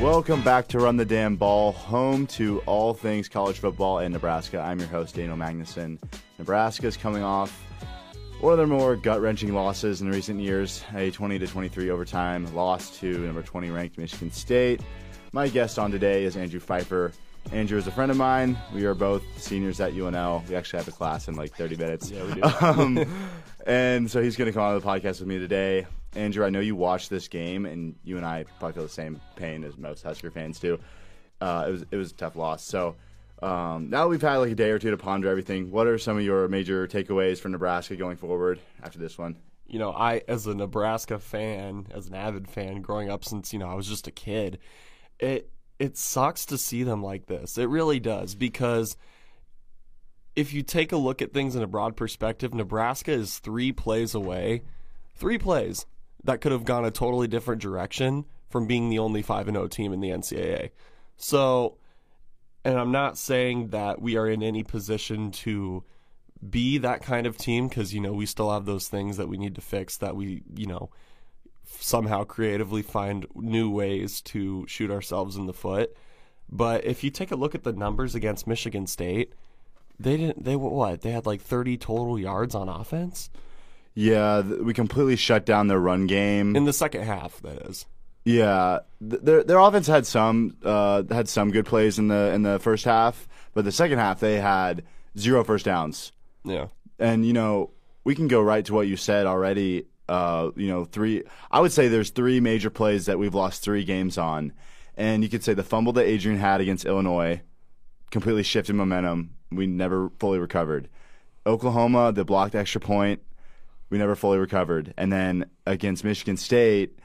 Welcome back to Run the Damn Ball, home to all things college football in Nebraska. I'm your host, Daniel Magnuson. Nebraska is coming off one of their more gut wrenching losses in recent years a 20 to 23 overtime loss to number 20 ranked Michigan State. My guest on today is Andrew Pfeiffer. Andrew is a friend of mine. We are both seniors at UNL. We actually have a class in like 30 minutes. Yeah, we do. Um, and so he's going to come on the podcast with me today. Andrew, I know you watched this game, and you and I probably feel the same pain as most Husker fans do. Uh, it was it was a tough loss. So um, now we've had like a day or two to ponder everything. What are some of your major takeaways for Nebraska going forward after this one? you know, I as a Nebraska fan, as an avid fan growing up since, you know, I was just a kid, it it sucks to see them like this. It really does because if you take a look at things in a broad perspective, Nebraska is 3 plays away. 3 plays that could have gone a totally different direction from being the only 5 and 0 team in the NCAA. So, and I'm not saying that we are in any position to be that kind of team because you know we still have those things that we need to fix that we you know somehow creatively find new ways to shoot ourselves in the foot. But if you take a look at the numbers against Michigan State they didn't they what? They had like 30 total yards on offense Yeah, th- we completely shut down their run game. in the second half that is Yeah, th- their their offense had some uh, had some good plays in the in the first half, but the second half they had zero first downs. yeah And you know, we can go right to what you said already. Uh, you know, three. I would say there's three major plays that we've lost three games on, and you could say the fumble that Adrian had against Illinois completely shifted momentum. We never fully recovered. Oklahoma, the blocked extra point, we never fully recovered, and then against Michigan State,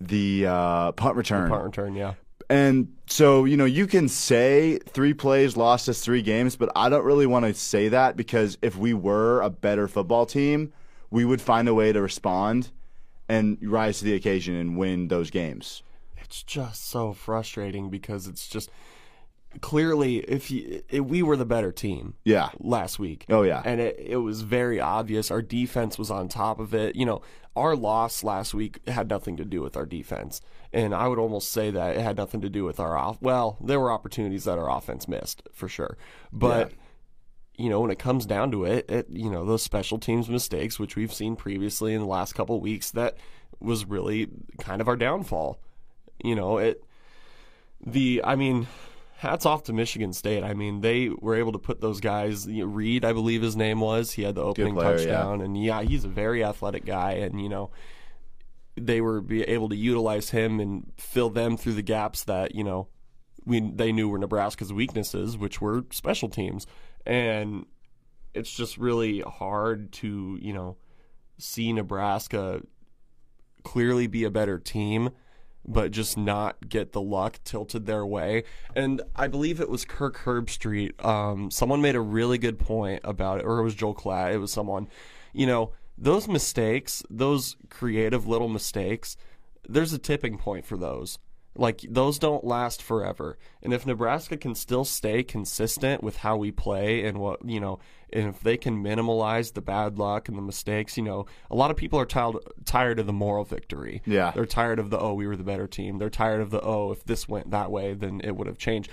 the uh, punt return. punt return yeah And so, you know, you can say three plays lost us three games, but I don't really want to say that because if we were a better football team, we would find a way to respond and rise to the occasion and win those games. it's just so frustrating because it's just clearly if you, if we were the better team Yeah. last week. Oh, yeah. And it, it was very obvious. Our defense was on top of it. You know, our loss last week had nothing to do with our defense. And I would almost say that it had nothing to do with our off. Well, there were opportunities that our offense missed for sure. But, you know, when it comes down to it, it, you know, those special teams mistakes, which we've seen previously in the last couple of weeks, that was really kind of our downfall. You know, it, the, I mean, hats off to Michigan State. I mean, they were able to put those guys. Reed, I believe his name was. He had the opening player, yeah. touchdown, and yeah, he's a very athletic guy. And you know, they were be able to utilize him and fill them through the gaps that you know we they knew were Nebraska's weaknesses, which were special teams. And it's just really hard to you know see Nebraska clearly be a better team but just not get the luck tilted their way. And I believe it was Kirk Herbstreit. Um, someone made a really good point about it, or it was Joel Klatt. It was someone, you know, those mistakes, those creative little mistakes, there's a tipping point for those. Like those don't last forever. And if Nebraska can still stay consistent with how we play and what, you know, and if they can minimalize the bad luck and the mistakes, you know, a lot of people are tired tired of the moral victory. Yeah. They're tired of the oh, we were the better team. They're tired of the oh, if this went that way, then it would have changed.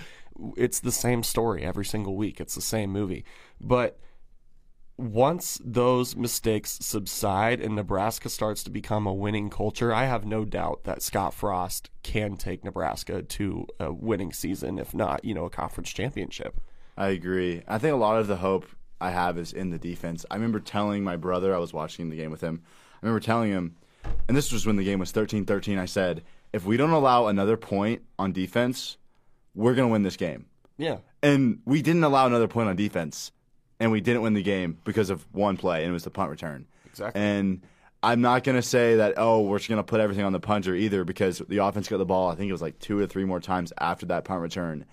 It's the same story every single week. It's the same movie. But once those mistakes subside and Nebraska starts to become a winning culture, I have no doubt that Scott Frost can take Nebraska to a winning season, if not, you know, a conference championship. I agree. I think a lot of the hope I have is in the defense. I remember telling my brother, I was watching the game with him, I remember telling him, and this was when the game was 13 13, I said, if we don't allow another point on defense, we're going to win this game. Yeah. And we didn't allow another point on defense, and we didn't win the game because of one play, and it was the punt return. Exactly. And I'm not going to say that, oh, we're just going to put everything on the punter either because the offense got the ball, I think it was like two or three more times after that punt return.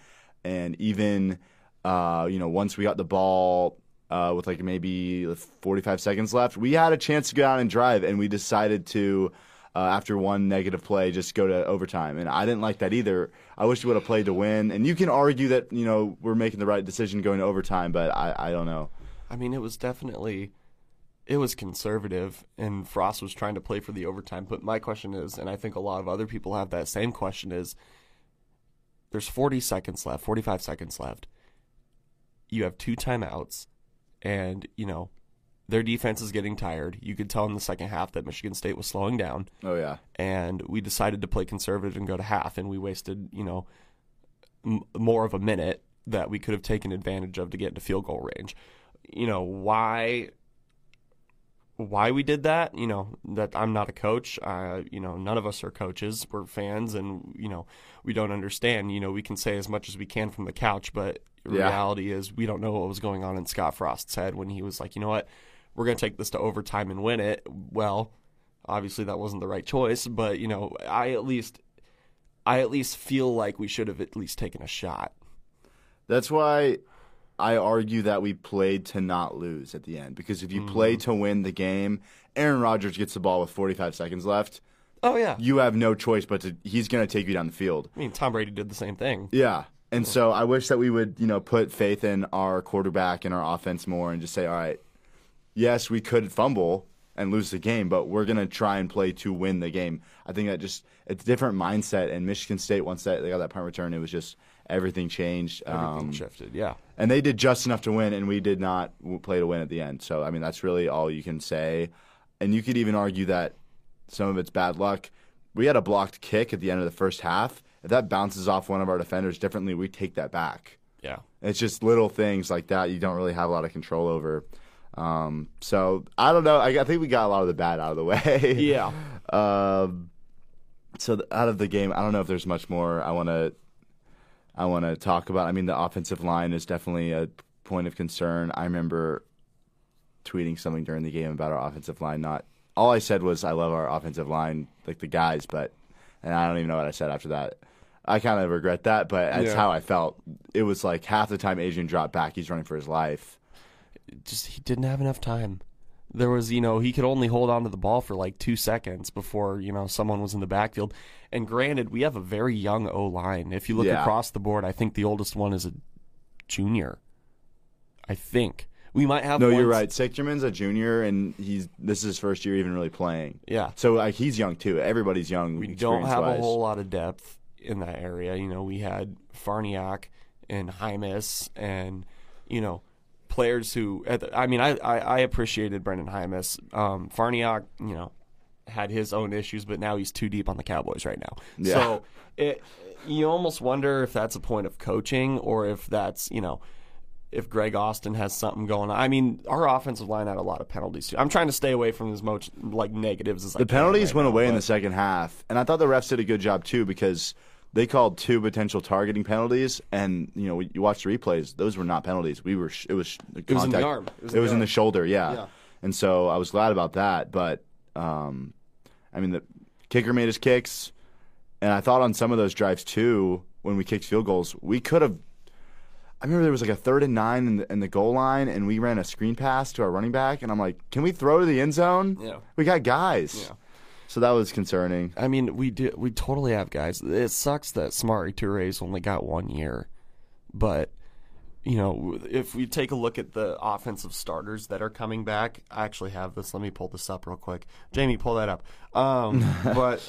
And even, uh, you know, once we got the ball uh, with like maybe 45 seconds left, we had a chance to go out and drive, and we decided to. Uh, after one negative play, just go to overtime, and I didn't like that either. I wish we would have played to win. And you can argue that you know we're making the right decision going to overtime, but I, I don't know. I mean, it was definitely it was conservative, and Frost was trying to play for the overtime. But my question is, and I think a lot of other people have that same question: is There's 40 seconds left, 45 seconds left. You have two timeouts, and you know their defense is getting tired. You could tell in the second half that Michigan State was slowing down, Oh yeah. and we decided to play conservative and go to half, and we wasted you know m- more of a minute that we could have taken advantage of to get into field goal range. You know why? Why we did that? You know that I'm not a coach. Uh, you know none of us are coaches. We're fans, and you know we don't understand. You know we can say as much as we can from the couch, but Yeah. reality is we don't know what was going on in Scott Frost's head when he was like, you know what, we're going to take this to overtime and win it. Well, obviously that wasn't the right choice, but you know, I at least I at least feel like we should have at least taken a shot. That's why I argue that we played to not lose at the end because if you Mm-hmm. play to win the game, Aaron Rodgers gets the ball with 45 seconds left. Oh yeah. You have no choice but to he's going to take you down the field. I mean, Tom Brady did the same thing. Yeah. And so I wish that we would, you know, put faith in our quarterback and our offense more and just say, all right, yes, we could fumble and lose the game, but we're going to try and play to win the game. I think that just, it's a different mindset. And Michigan State, once that they got that punt return, it was just everything changed. Everything Um, shifted. Yeah. and they did just enough to win, and we did not play to win at the end. So, I mean, that's really all you can say. And you could even argue that some of it's bad luck. We had a blocked kick at the end of the first half. If that bounces off one of our defenders differently, we take that back. Yeah. It's just little things like that you don't really have a lot of control over. Um, so I don't know. I, I think we got a lot of the bad out of the way. Yeah. Um, so th- out of the game, I don't know if there's much more I want to I want to talk about. I mean, the offensive line is definitely a point of concern. I remember tweeting something during the game about our offensive line. Not all I said was I love our offensive line, like the guys, but and I don't even know what I said after that. I kind of regret that, but that's Yeah. how I felt. It was like half the time Adrian dropped back, he's running for his life. Just he didn't have enough time. There was, you know, he could only hold on to the ball for like two seconds before, you know, someone was in the backfield. And granted, we have a very young O line. If you look Yeah. across the board, I think the oldest one is a junior. I think. We might have No, one- you're right. Sichterman's a junior, and he's this is his first year even really playing. Yeah. So like he's young too. Everybody's young. We don't have a whole lot of depth in that area. You know, we had Farniok and Jaimes and, you know, players who, at the, I mean, I, I, I appreciated Brenden Jaimes. Um, Farniok, you know, had his own issues, but now he's too deep on the Cowboys right now. Yeah. So it, you almost wonder if that's a point of coaching or if that's, you know, if Greg Austin has something going on. I mean, our offensive line had a lot of penalties too. I'm trying to stay away from as much like negatives as I The can penalties right went now, away in the second half, and I thought the refs did a good job too because they called two potential targeting penalties, and you know you watch the replays; those were not penalties. We were sh- it was it was in the arm. It was, in, the shoulder, yeah. Yeah. And so I was glad about that, but um, I mean the kicker made his kicks, and I thought on some of those drives too when we kicked field goals, we could have. I remember there was like a third and nine in the, in the goal line, and we ran a screen pass to our running back, and I'm like, "Can we throw to the end zone? Yeah. we got guys." Yeah. So that was concerning. I mean, we do. We totally have guys. It sucks that Samari Toure's only got one year, but you know, if we take a look at the offensive starters that are coming back, I actually have this. Let me pull this up real quick. Jamie, pull that up. Um, but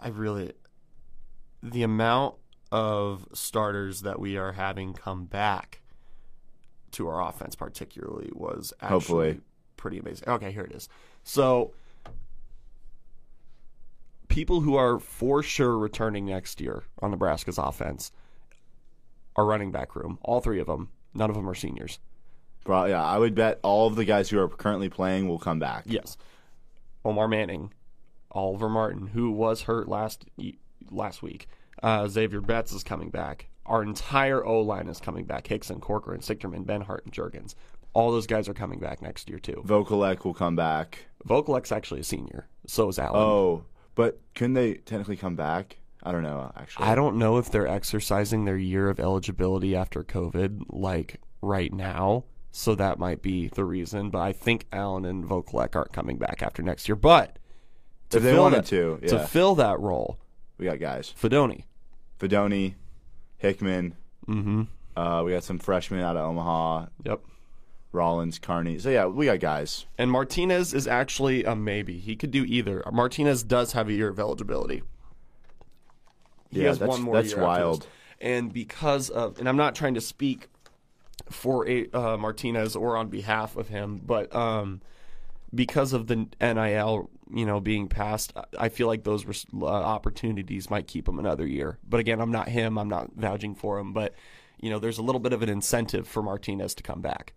I really, the amount of starters that we are having come back to our offense, particularly, was actually Hopefully. pretty amazing. Okay, here it is. So people who are for sure returning next year on Nebraska's offense are running back room. All three of them. None of them are seniors. Yeah, I would bet all of the guys who are currently playing will come back. Yes. Omar Manning, Oliver Martin, who was hurt last last week. Uh, Xavier Betts is coming back. Our entire O line is coming back. Hickson, Corcoran, Sichterman, Benhart, and Jurgens. All those guys are coming back next year too. Vokolek will come back. Vokolek's actually a senior. So is Allen. Oh, but couldn't they technically come back? I don't know, actually. I don't know if they're exercising their year of eligibility after COVID like right now. So that might be the reason. But I think Allen and Vokolek aren't coming back after next year. But to If they fill wanted that, to, to fill that role, we got guys. Fidone. Fidone, Hickman. Mm-hmm. Uh, we got some freshmen out of Omaha. Yep. Rollins, Carney. So yeah, we got guys. And Martinez is actually a maybe. He could do either. Martinez does have a year of eligibility. He Yeah, has that's- one more that's year wild. And because of, and I'm not trying to speak for a, uh, Martinez or on behalf of him, but um, because of the NIL, you know, being passed, I- I feel like those res- uh, opportunities might keep him another year. But again, I'm not him. I'm not vouching for him. But you know, there's a little bit of an incentive for Martinez to come back.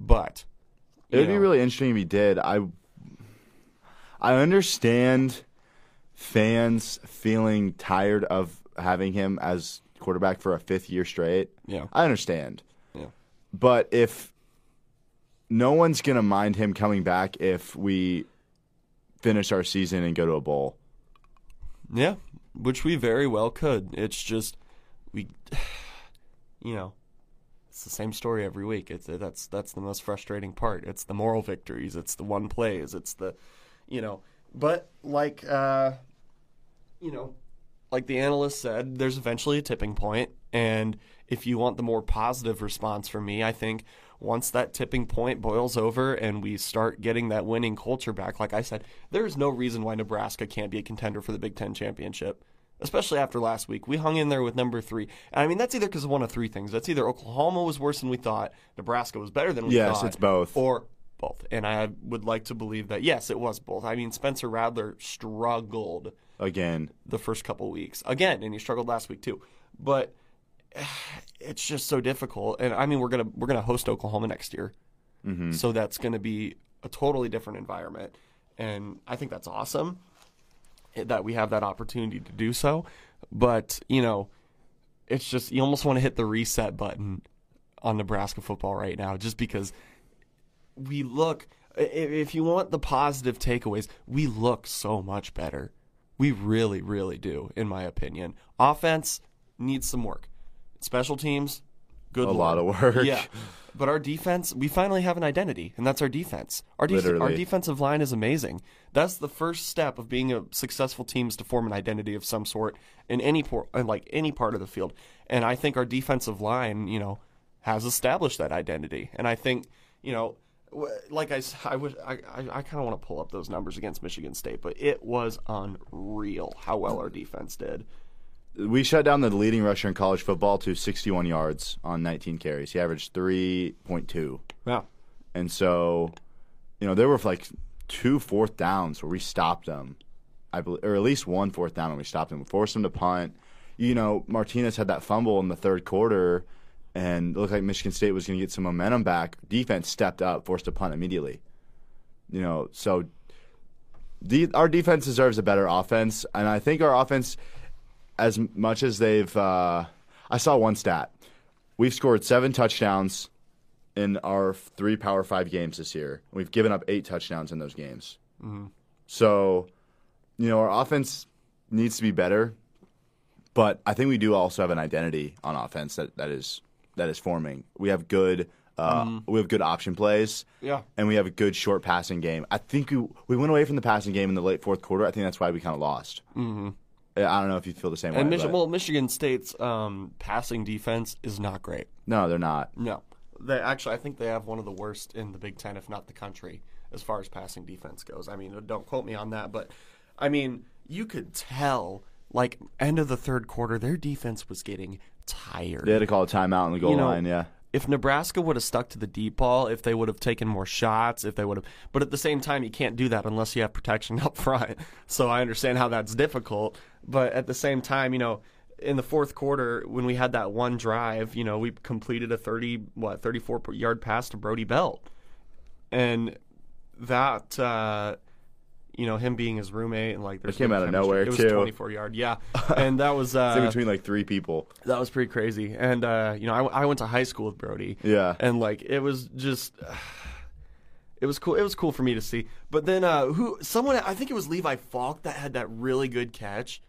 But It would be really interesting if he did. I I understand fans feeling tired of having him as quarterback for a fifth year straight. Yeah. I understand. Yeah. But if no one's gonna mind him coming back if we finish our season and go to a bowl. Yeah, which we very well could. It's just we, you know, it's the same story every week. It's that's that's the most frustrating part. It's the moral victories. It's the one plays. It's the, you know, but like, uh, you know, like the analyst said, there's eventually a tipping point. and if you want the more positive response from me, I think once that tipping point boils over and we start getting that winning culture back, like I said, there is no reason why Nebraska can't be a contender for the Big Ten championship. Especially after last week, we hung in there with number three. And I mean, that's either because of one of three things. That's either Oklahoma was worse than we thought, Nebraska was better than we Yes, thought. it's both. Or both. And I would like to believe that yes, it was both. I mean, Spencer Rattler struggled Again. the first couple weeks again, and he struggled last week too. But it's just so difficult. And I mean, we're gonna we're gonna host Oklahoma next year, Mm-hmm. so that's gonna be a totally different environment, and I think that's awesome that we have that opportunity to do so. But you know, it's just you almost want to hit the reset button on Nebraska football right now, just because we look. If you want the positive takeaways, we look so much better. We really, really do, in my opinion. Offense needs some work. Special teams, good. A lord. lot of work. Yeah, but our defense, we finally have an identity, and that's our defense. Our, our defensive line is amazing. That's the first step of being a successful team is to form an identity of some sort in any por- in like any part of the field. And I think our defensive line, you know, has established that identity. And I think, you know, like I, wish I, I, I kind of want to pull up those numbers against Michigan State, but it was unreal how well our defense did. We shut down the leading rusher in college football to 61 yards on 19 carries. He averaged 3.2. Yeah. And so, you know, there were like two fourth downs where we stopped them. I believe, or at least one fourth down when we stopped them. We forced them to punt. You know, Martinez had that fumble in the third quarter, and it looked like Michigan State was going to get some momentum back. Defense stepped up, forced a punt immediately. You know, so the, our defense deserves a better offense, and I think our offense, as much as they've, uh, I saw one stat. We've scored seven touchdowns in our three Power Five games this year. We've given up eight touchdowns in those games. So, you know, our offense needs to be better, but I think we do also have an identity on offense that, that is that is forming. We have good uh, we have good option plays. Yeah. And we have a good short passing game. I think we, we went away from the passing game in the late fourth quarter. I think that's why we kind of lost. Mm-hmm. I don't know if you feel the same And way. Mich- but- well, Michigan State's um, passing defense is not great. no, they're not. No, they actually I think they have one of the worst in the Big Ten, if not the country, as far as passing defense goes. I mean, don't quote me on that, but I mean, you could tell like end of the third quarter, their defense was getting tired. They had to call a timeout on the goal You know, line. Yeah. If Nebraska would have stuck to the deep ball, if they would have taken more shots, if they would have, but at the same time, you can't do that unless you have protection up front. So I understand how that's difficult, but at the same time, you know, in the fourth quarter when we had that one drive, you know, we completed a thirty what thirty four yard pass to Brody Belt, and that. uh you know him being his roommate and like there's it came out of chemistry. nowhere, It was too. 24 yard, yeah, and that was uh, It's in between like three people. that was pretty crazy. And uh, you know, I, I went to high school with Brody. Yeah. And like it was just it was cool. It was cool for me to see. But then uh who someone I think it was Levi Falck that had that really good catch.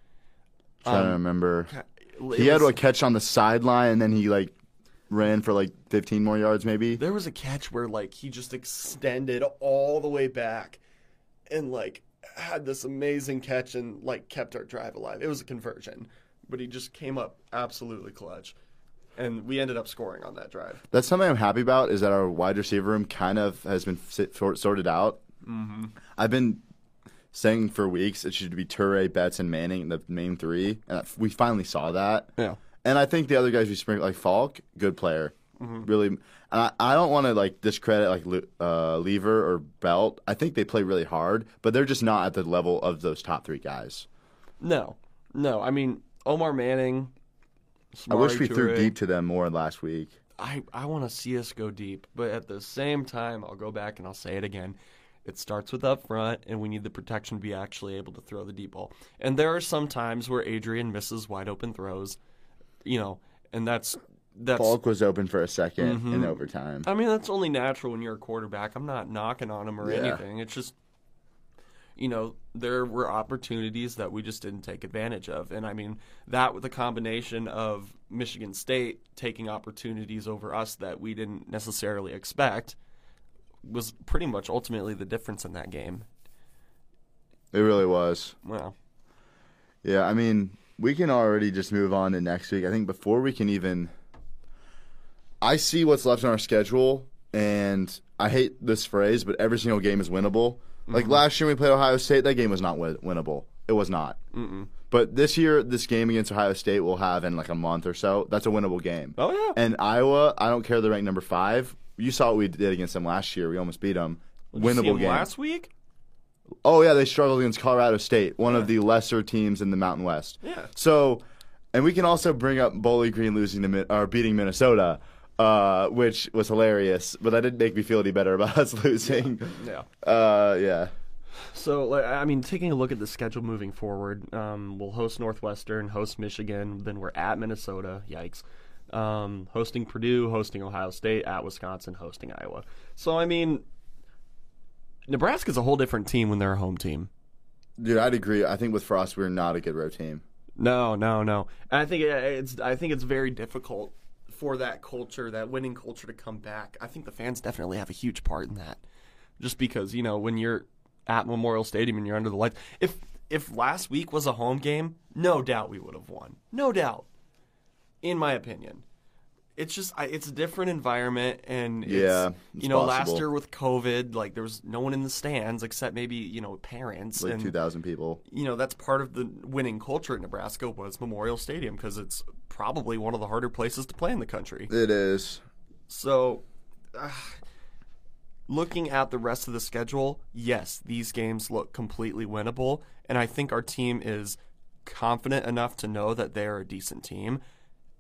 trying to Um, remember. He had was- a catch on the sideline, and then he like ran for like 15 more yards, maybe. there was a catch where like he just extended all the way back and like had this amazing catch and like kept our drive alive. It was a conversion, but he just came up absolutely clutch. And we ended up scoring on that drive. That's something I'm happy about. Is that our wide receiver room kind of has been sit- sort- sorted out. Mm-hmm. I've been saying for weeks it should be Toure, Betts, and Manning, the main three, and we finally saw that. Yeah. And I think the other guys we sprinkle, like Falck, good player, really. And I, I don't want to like discredit like uh, Liewer or Belt. I think they play really hard, but they're just not at the level of those top three guys. No, no. I mean, Omar Manning. I wish we threw deep to them more last week. I, I want to see us go deep, but at the same time, I'll go back and I'll say it again. It starts with up front, and we need the protection to be actually able to throw the deep ball. And there are some times where Adrian misses wide open throws, you know, and that's that's. Falck was open for a 2nd Mm-hmm. in overtime. I mean, that's only natural when you're a quarterback. I'm not knocking on him or Yeah. anything. It's just, you know, there were opportunities that we just didn't take advantage of. And I mean, that with the combination of Michigan State taking opportunities over us that we didn't necessarily expect was pretty much ultimately the difference in that game. It really was. Well, Yeah, I mean, we can already just move on to next week. I think before we can even. I see what's left on our schedule, and I hate this phrase, but every single game is winnable. Like mm-hmm. last year we played Ohio State, that game was not win- winnable. It was not. Mm-mm. But this year, this game against Ohio State we'll have in like a month or so. That's a winnable game. oh yeah, And Iowa, I don't care they're ranked number five. You saw what we did against them last year. We almost beat them. Did Winnable game. last week. Oh yeah, they struggled against Colorado State, one of the lesser teams in the Mountain West. Yeah. So, and we can also bring up Bowling Green losing to or beating Minnesota, uh, which was hilarious. But that didn't make me feel any better about us losing. Yeah. Uh, yeah. So, like, I mean, taking a look at the schedule moving forward, um, we'll host Northwestern, host Michigan, then we're at Minnesota. Yikes. Um, hosting Purdue, hosting Ohio State, at Wisconsin, hosting Iowa. So, I mean, Nebraska's a whole different team when they're a home team. Dude, I'd agree. I think with Frost, we're not a good road team. No, no, no. And I think it's I think it's very difficult for that culture, that winning culture, to come back. I think the fans definitely have a huge part in that. Just because you know when you're at Memorial Stadium and you're under the lights. If if last week was a home game, no doubt we would have won. No doubt. In my opinion. It's just I, it's a different environment and Yeah, it's you know last year with COVID like there was no one in the stands except maybe you know parents Like and 2,000 people. you know that's part of the winning culture at Nebraska was Memorial Stadium because it's probably one of the harder places to play in the country. It is. So, uh, looking at the rest of the schedule, yes, these games look completely winnable, and I think our team is confident enough to know that they are a decent team,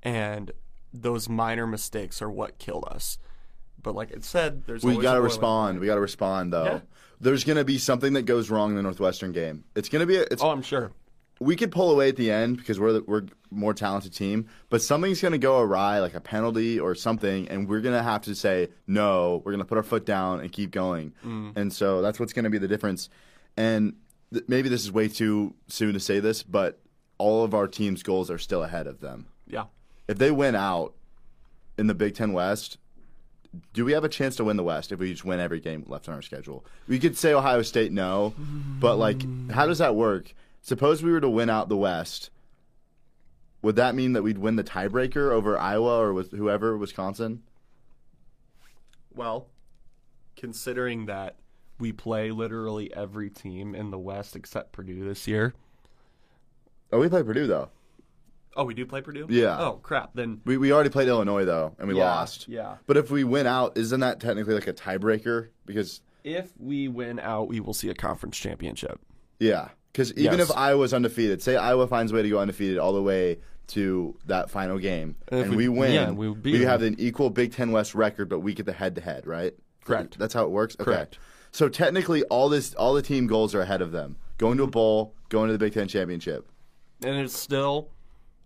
and those minor mistakes are what killed us. But like it said, there's We got to respond. We got to respond, though. Yeah. There's going to be something that goes wrong in the Northwestern game. It's going to be. A, it's Oh, I'm sure. We could pull away at the end because we're the, we're more talented team, but something's going to go awry, like a penalty or something, and we're going to have to say no. We're going to put our foot down and keep going, mm. and so that's what's going to be the difference. And th- maybe this is way too soon to say this, but all of our team's goals are still ahead of them. Yeah. If they win out in the Big Ten West, do we have a chance to win the West if we just win every game left on our schedule? We could say Ohio State no, but like, how does that work? Suppose we were to win out the West, would that mean that we'd win the tiebreaker over Iowa or with whoever Wisconsin? Well, considering that we play literally every team in the West except Purdue this year. Oh, we play Purdue though. Oh, we do play Purdue? Yeah. Oh, crap. Then We we already played Illinois though, and we Yeah, lost. yeah. But if we win out, isn't that technically like a tiebreaker? Because if we win out, we will see a conference championship. Yeah, because even Yes. if Iowa's undefeated, say Iowa finds a way to go undefeated all the way to that final game, And and, we- we, win, yeah, we we have an equal Big Ten West record, but we get the head-to-head, right? Correct. That's how it works. Okay. Correct. So technically, all this, all the team goals are ahead of them. Going to a bowl, going to the Big Ten championship. And it's still,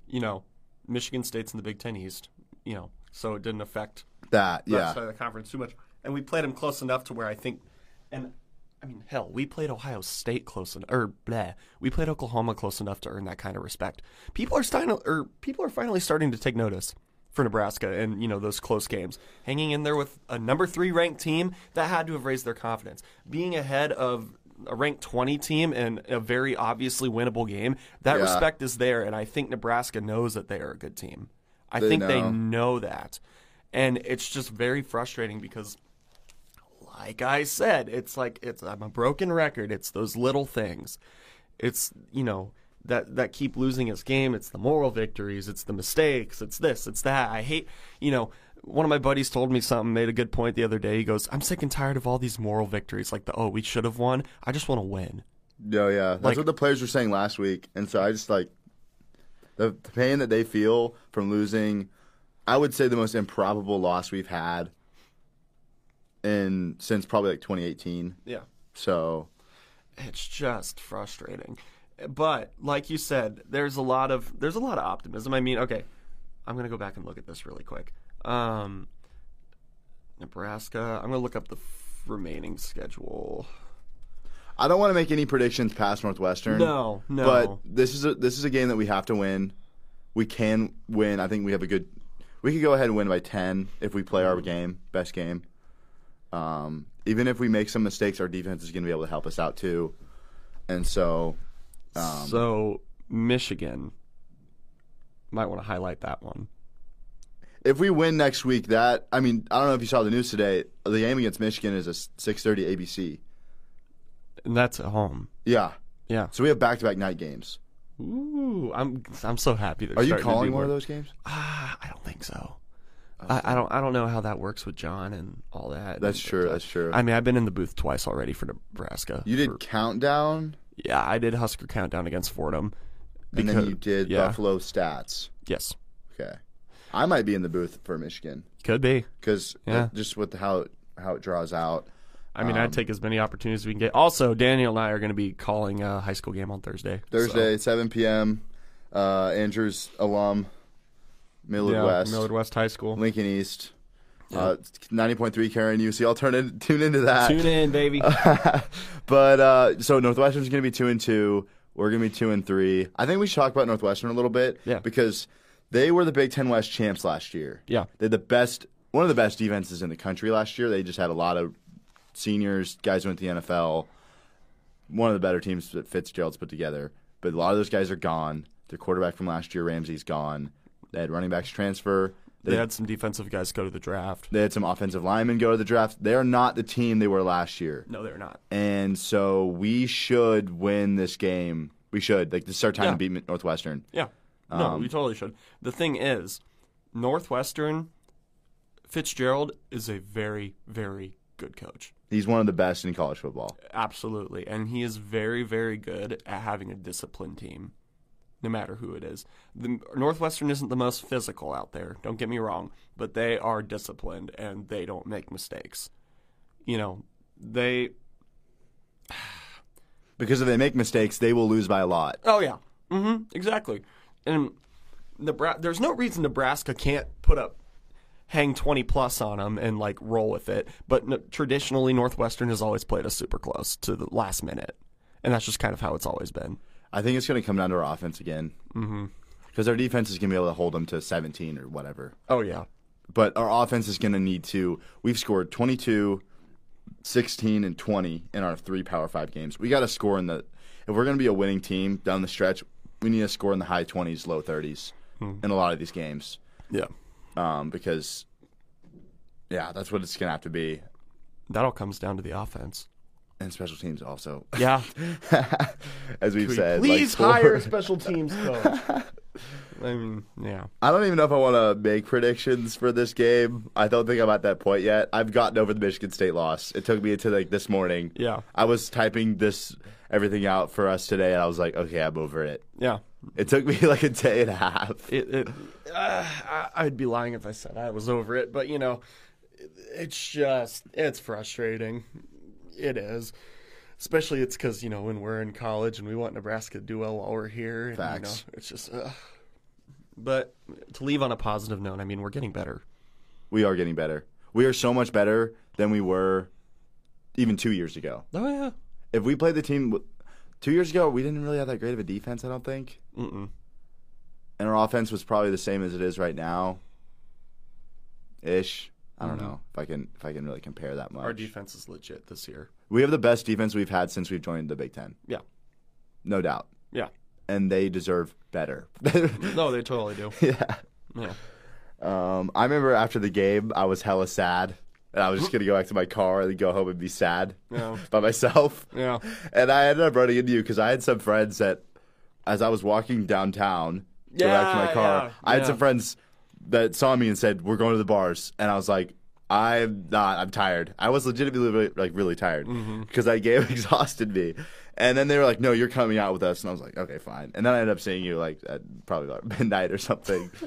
you know, Michigan State's in the Big Ten East, you know, so it didn't affect That, that yeah, side of the conference too much. And we played them close enough to where I think, and I mean, hell, we played Ohio State close enough, or er, bleh, we played Oklahoma close enough to earn that kind of respect. People are starting, or er, people are finally starting to take notice for Nebraska and you know those close games, hanging in there with a number three ranked team that had to have raised their confidence, being ahead of a ranked 20 team in a very obviously winnable game. That Yeah. respect is there, and I think Nebraska knows that they are a good team. I They think they know. know that. And it's just very frustrating because like I said, it's like it's I'm a broken record. It's those little things. It's you know that that keep losing its game. It's the moral victories. It's the mistakes. It's this. It's that. I hate you know. One of my buddies told me something, made a good point the other day. He goes, "I'm sick and tired of all these moral victories, like the oh we should have won. I just want to win." No, yeah, that's Like- what the players were saying last week, and so I just like the, the pain that they feel from losing. I would say the most improbable loss we've had in since probably like 2018. Yeah. So it's just frustrating. But like you said, there's a lot of there's a lot of optimism. I mean, okay, I'm gonna go back and look at this really quick. Um, Nebraska. I'm gonna look up the f- remaining schedule. I don't want to make any predictions past Northwestern. No, no. But this is a this is a game that we have to win. We can win. I think we have a good. We could go ahead and win by ten if we play our game, best game. Um, even if we make some mistakes, our defense is going to be able to help us out too. And so, um, so Michigan might want to highlight that one. if we win next week, that I mean, I don't know if you saw the news today. The game against Michigan is a six thirty ABC. And that's at home. Yeah, Yeah. so we have back to back night games. Ooh, I'm I'm so happy. they're you calling one of those games? Ah, I don't think so. I, I don't. I don't know how that works with John and all that. That's But, true. uh, That's true. I mean, I've been in the booth twice already for Nebraska. you did for- countdown, yeah, I did Husker countdown against Fordham. and then you did yeah. Buffalo stats. Yes, Okay, I might be in the booth for Michigan could be. because Yeah. just with how it, how it draws out. I mean, Um, I'd take as many opportunities as we can get. Also, Daniel and I are going to be calling a high school game on Thursday. so- Thursday, 7 p.m. Uh, Andrews alum, Millard yeah, West, Millard West High School. Lincoln East. Uh, 90.3 KRNU. I'll turn in, tune into that. Tune in, baby. but uh, so Northwestern's going to be two and two. We're going to be two and three. I think we should talk about Northwestern a little bit. Yeah. Because they were the Big Ten West champs last year. yeah, They had the best, one of the best defenses in the country last year. They just had a lot of seniors, guys who went to the NFL. One of the better teams that Fitzgerald's put together. But a lot of those guys are gone. Their quarterback from last year, Ramsey's gone. They had running backs transfer. they had some defensive guys go to the draft. They had some offensive linemen go to the draft. They're not the team they were last year. No, they're not. And so we should win this game. We should. Like, this is our time Yeah. to beat Northwestern. Yeah. No, Um, we totally should. The thing is, Northwestern Fitzgerald is a very, very good coach. He's one of the best in college football. Absolutely. And he is very, very good at having a disciplined team, no matter who it is. The Northwestern isn't the most physical out there, don't get me wrong, but they are disciplined and they don't make mistakes. You know, they Because if they make mistakes, they will lose by a lot. Oh yeah, Mm-hmm. exactly. And Nebra- there's no reason Nebraska can't put up, hang twenty plus on them and like roll with it. But n- traditionally, Northwestern has always played us super close to the last minute, and that's just kind of how it's always been. I think it's going to come down to our offense again. Mm-hmm. Because our defense is going to be able to hold them to 17 or whatever. Oh yeah, But our offense is going to need to. We've scored 22, 16, and 20 in our three Power Five games. We got to score in the. If we're going to be a winning team down the stretch, we need to score in the high 20s, low 30s in a lot of these games. yeah. Um, because, yeah, that's what it's going to have to be. That all comes down to the offense. And special teams also, Yeah, as we've said. please like, hire a special teams coach. I mean, yeah. I don't even know if I want to make predictions for this game. I don't think I'm at that point yet. I've gotten over the Michigan State loss. It took me until like this morning. Yeah. I was typing this everything out for us today, and I was like, okay, I'm over it. Yeah, It took me like a day and a half. it, it uh, I- I'd be lying if I said I was over it, but you know, it's just it's frustrating. It is, especially it's because you know when we're in college and we want Nebraska to do well while we're here. And, Facts. You know, it's just. Uh, but to leave on a positive note, I mean, we're getting better. We are getting better. We are so much better than we were even two years ago. Oh yeah. If we played the team two years ago, we didn't really have that great of a defense. I don't think, Mm-mm. and our offense was probably the same as it is right now. Ish. I don't know if I can if I can really compare that much. Mm-hmm. Our defense is legit this year. We have the best defense we've had since we've joined the Big Ten, Yeah. no doubt, Yeah. and they deserve better. No, they totally do. yeah. Yeah. Um, I remember after the game, I was hella sad and I was just gonna go back to my car and go home and be sad Yeah. by myself. Yeah. And I ended up running into you because I had some friends that, as I was walking downtown, go back to my car, yeah, I had yeah. some friends that saw me and said, "We're going to the bars," and I was like. I'm not. I'm tired. I was legitimately really, like really tired Mm-hmm. because that game exhausted me. And then they were like, "No, you're coming out with us," and I was like, "Okay, fine." And then I ended up seeing you like at probably like midnight or something.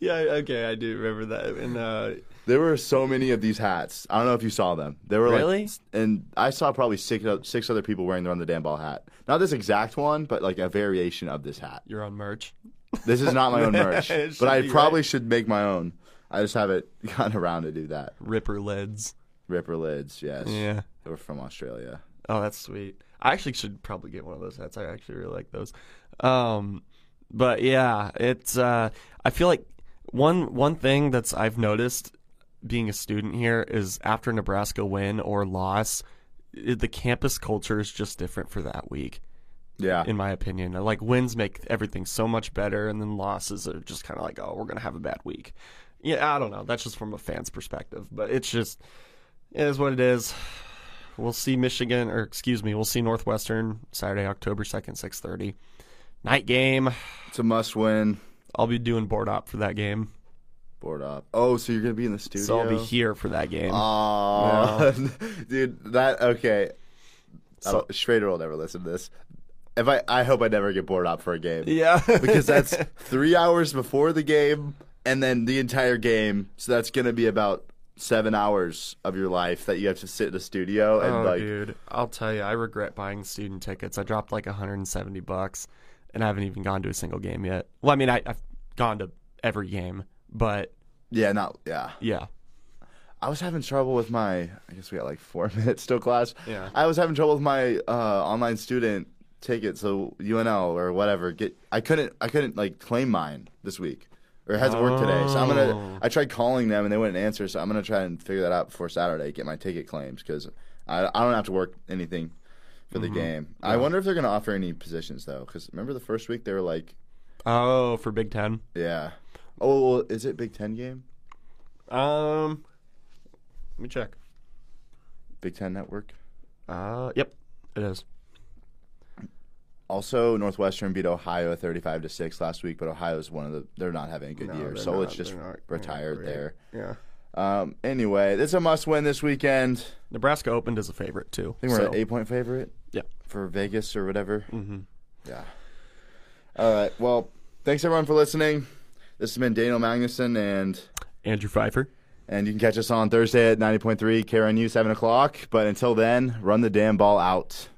Yeah. Okay. I do remember that. And uh, There were so many of these hats. I don't know if you saw them. There were Really? like, and I saw probably six six other people wearing the Run the Damn Ball hat. Not this exact one, but like a variation of this hat. you're on merch. This is not my own merch, It should but I be, probably should make my own. I just haven't gotten around to do that. Ripper lids. Ripper lids, yes. Yeah. They were from Australia. Oh, that's sweet. I actually should probably get one of those hats. I actually really like those. Um, but yeah, it's. Uh, I feel like one one thing that's I've noticed being a student here is after Nebraska win or loss, i- the campus culture is just different for that week. Yeah. in my opinion. Like wins make everything so much better, and then losses are just kind of like, oh, we're gonna have a bad week. Yeah, I don't know. That's just from a fan's perspective, but it's just it is what it is. We'll see Michigan, or excuse me, we'll see Northwestern Saturday, October second, six thirty, night game. It's a must win. I'll be doing board op for that game, Board up. Oh, so you're gonna be in the studio? so I'll be here for that game. Aw, dude, that okay. So- Schrader will never listen to this. If I, I hope I never get bored out for a game. yeah, because that's three hours before the game and then the entire game. So that's gonna be about seven hours of your life that you have to sit in a studio and oh, like. dude, I'll tell you, I regret buying student tickets. I dropped like 170 bucks, and I haven't even gone to a single game yet. Well, I mean, I, I've gone to every game, but Yeah, not yeah. yeah, I was having trouble with my. I guess we got like four minutes still class. Yeah. I was having trouble with my uh, online student ticket, so UNL or whatever. Get I couldn't I couldn't like claim mine this week. Or it hasn't worked today, so I'm Oh. gonna. I tried calling them and they wouldn't answer, so I'm gonna try and figure that out before Saturday. Get my ticket claims because I, I don't have to work anything for Mm-hmm. the game. I wonder if they're gonna offer any positions though, because remember the first week they were like, oh, for Big Ten. yeah. Oh, well, is it Big Ten game? Um, let me check. Big Ten Network. Uh, yep, it is. Also, Northwestern beat Ohio 35 to 6 last week, but Ohio's one of the they're not having a good No, year. So not. it's just not- retired there. Yeah, Um, anyway, it's a must win this weekend. Nebraska opened as a favorite too. I think we're so, an 8 point favorite Yeah. for Vegas or whatever. Mm-hmm. Yeah. All right. Well, thanks everyone for listening. This has been Daniel Magnuson and Andrew Pfeiffer. and you can catch us on Thursday at 90.3 KRNU 7 o'clock. But until then, run the damn ball out.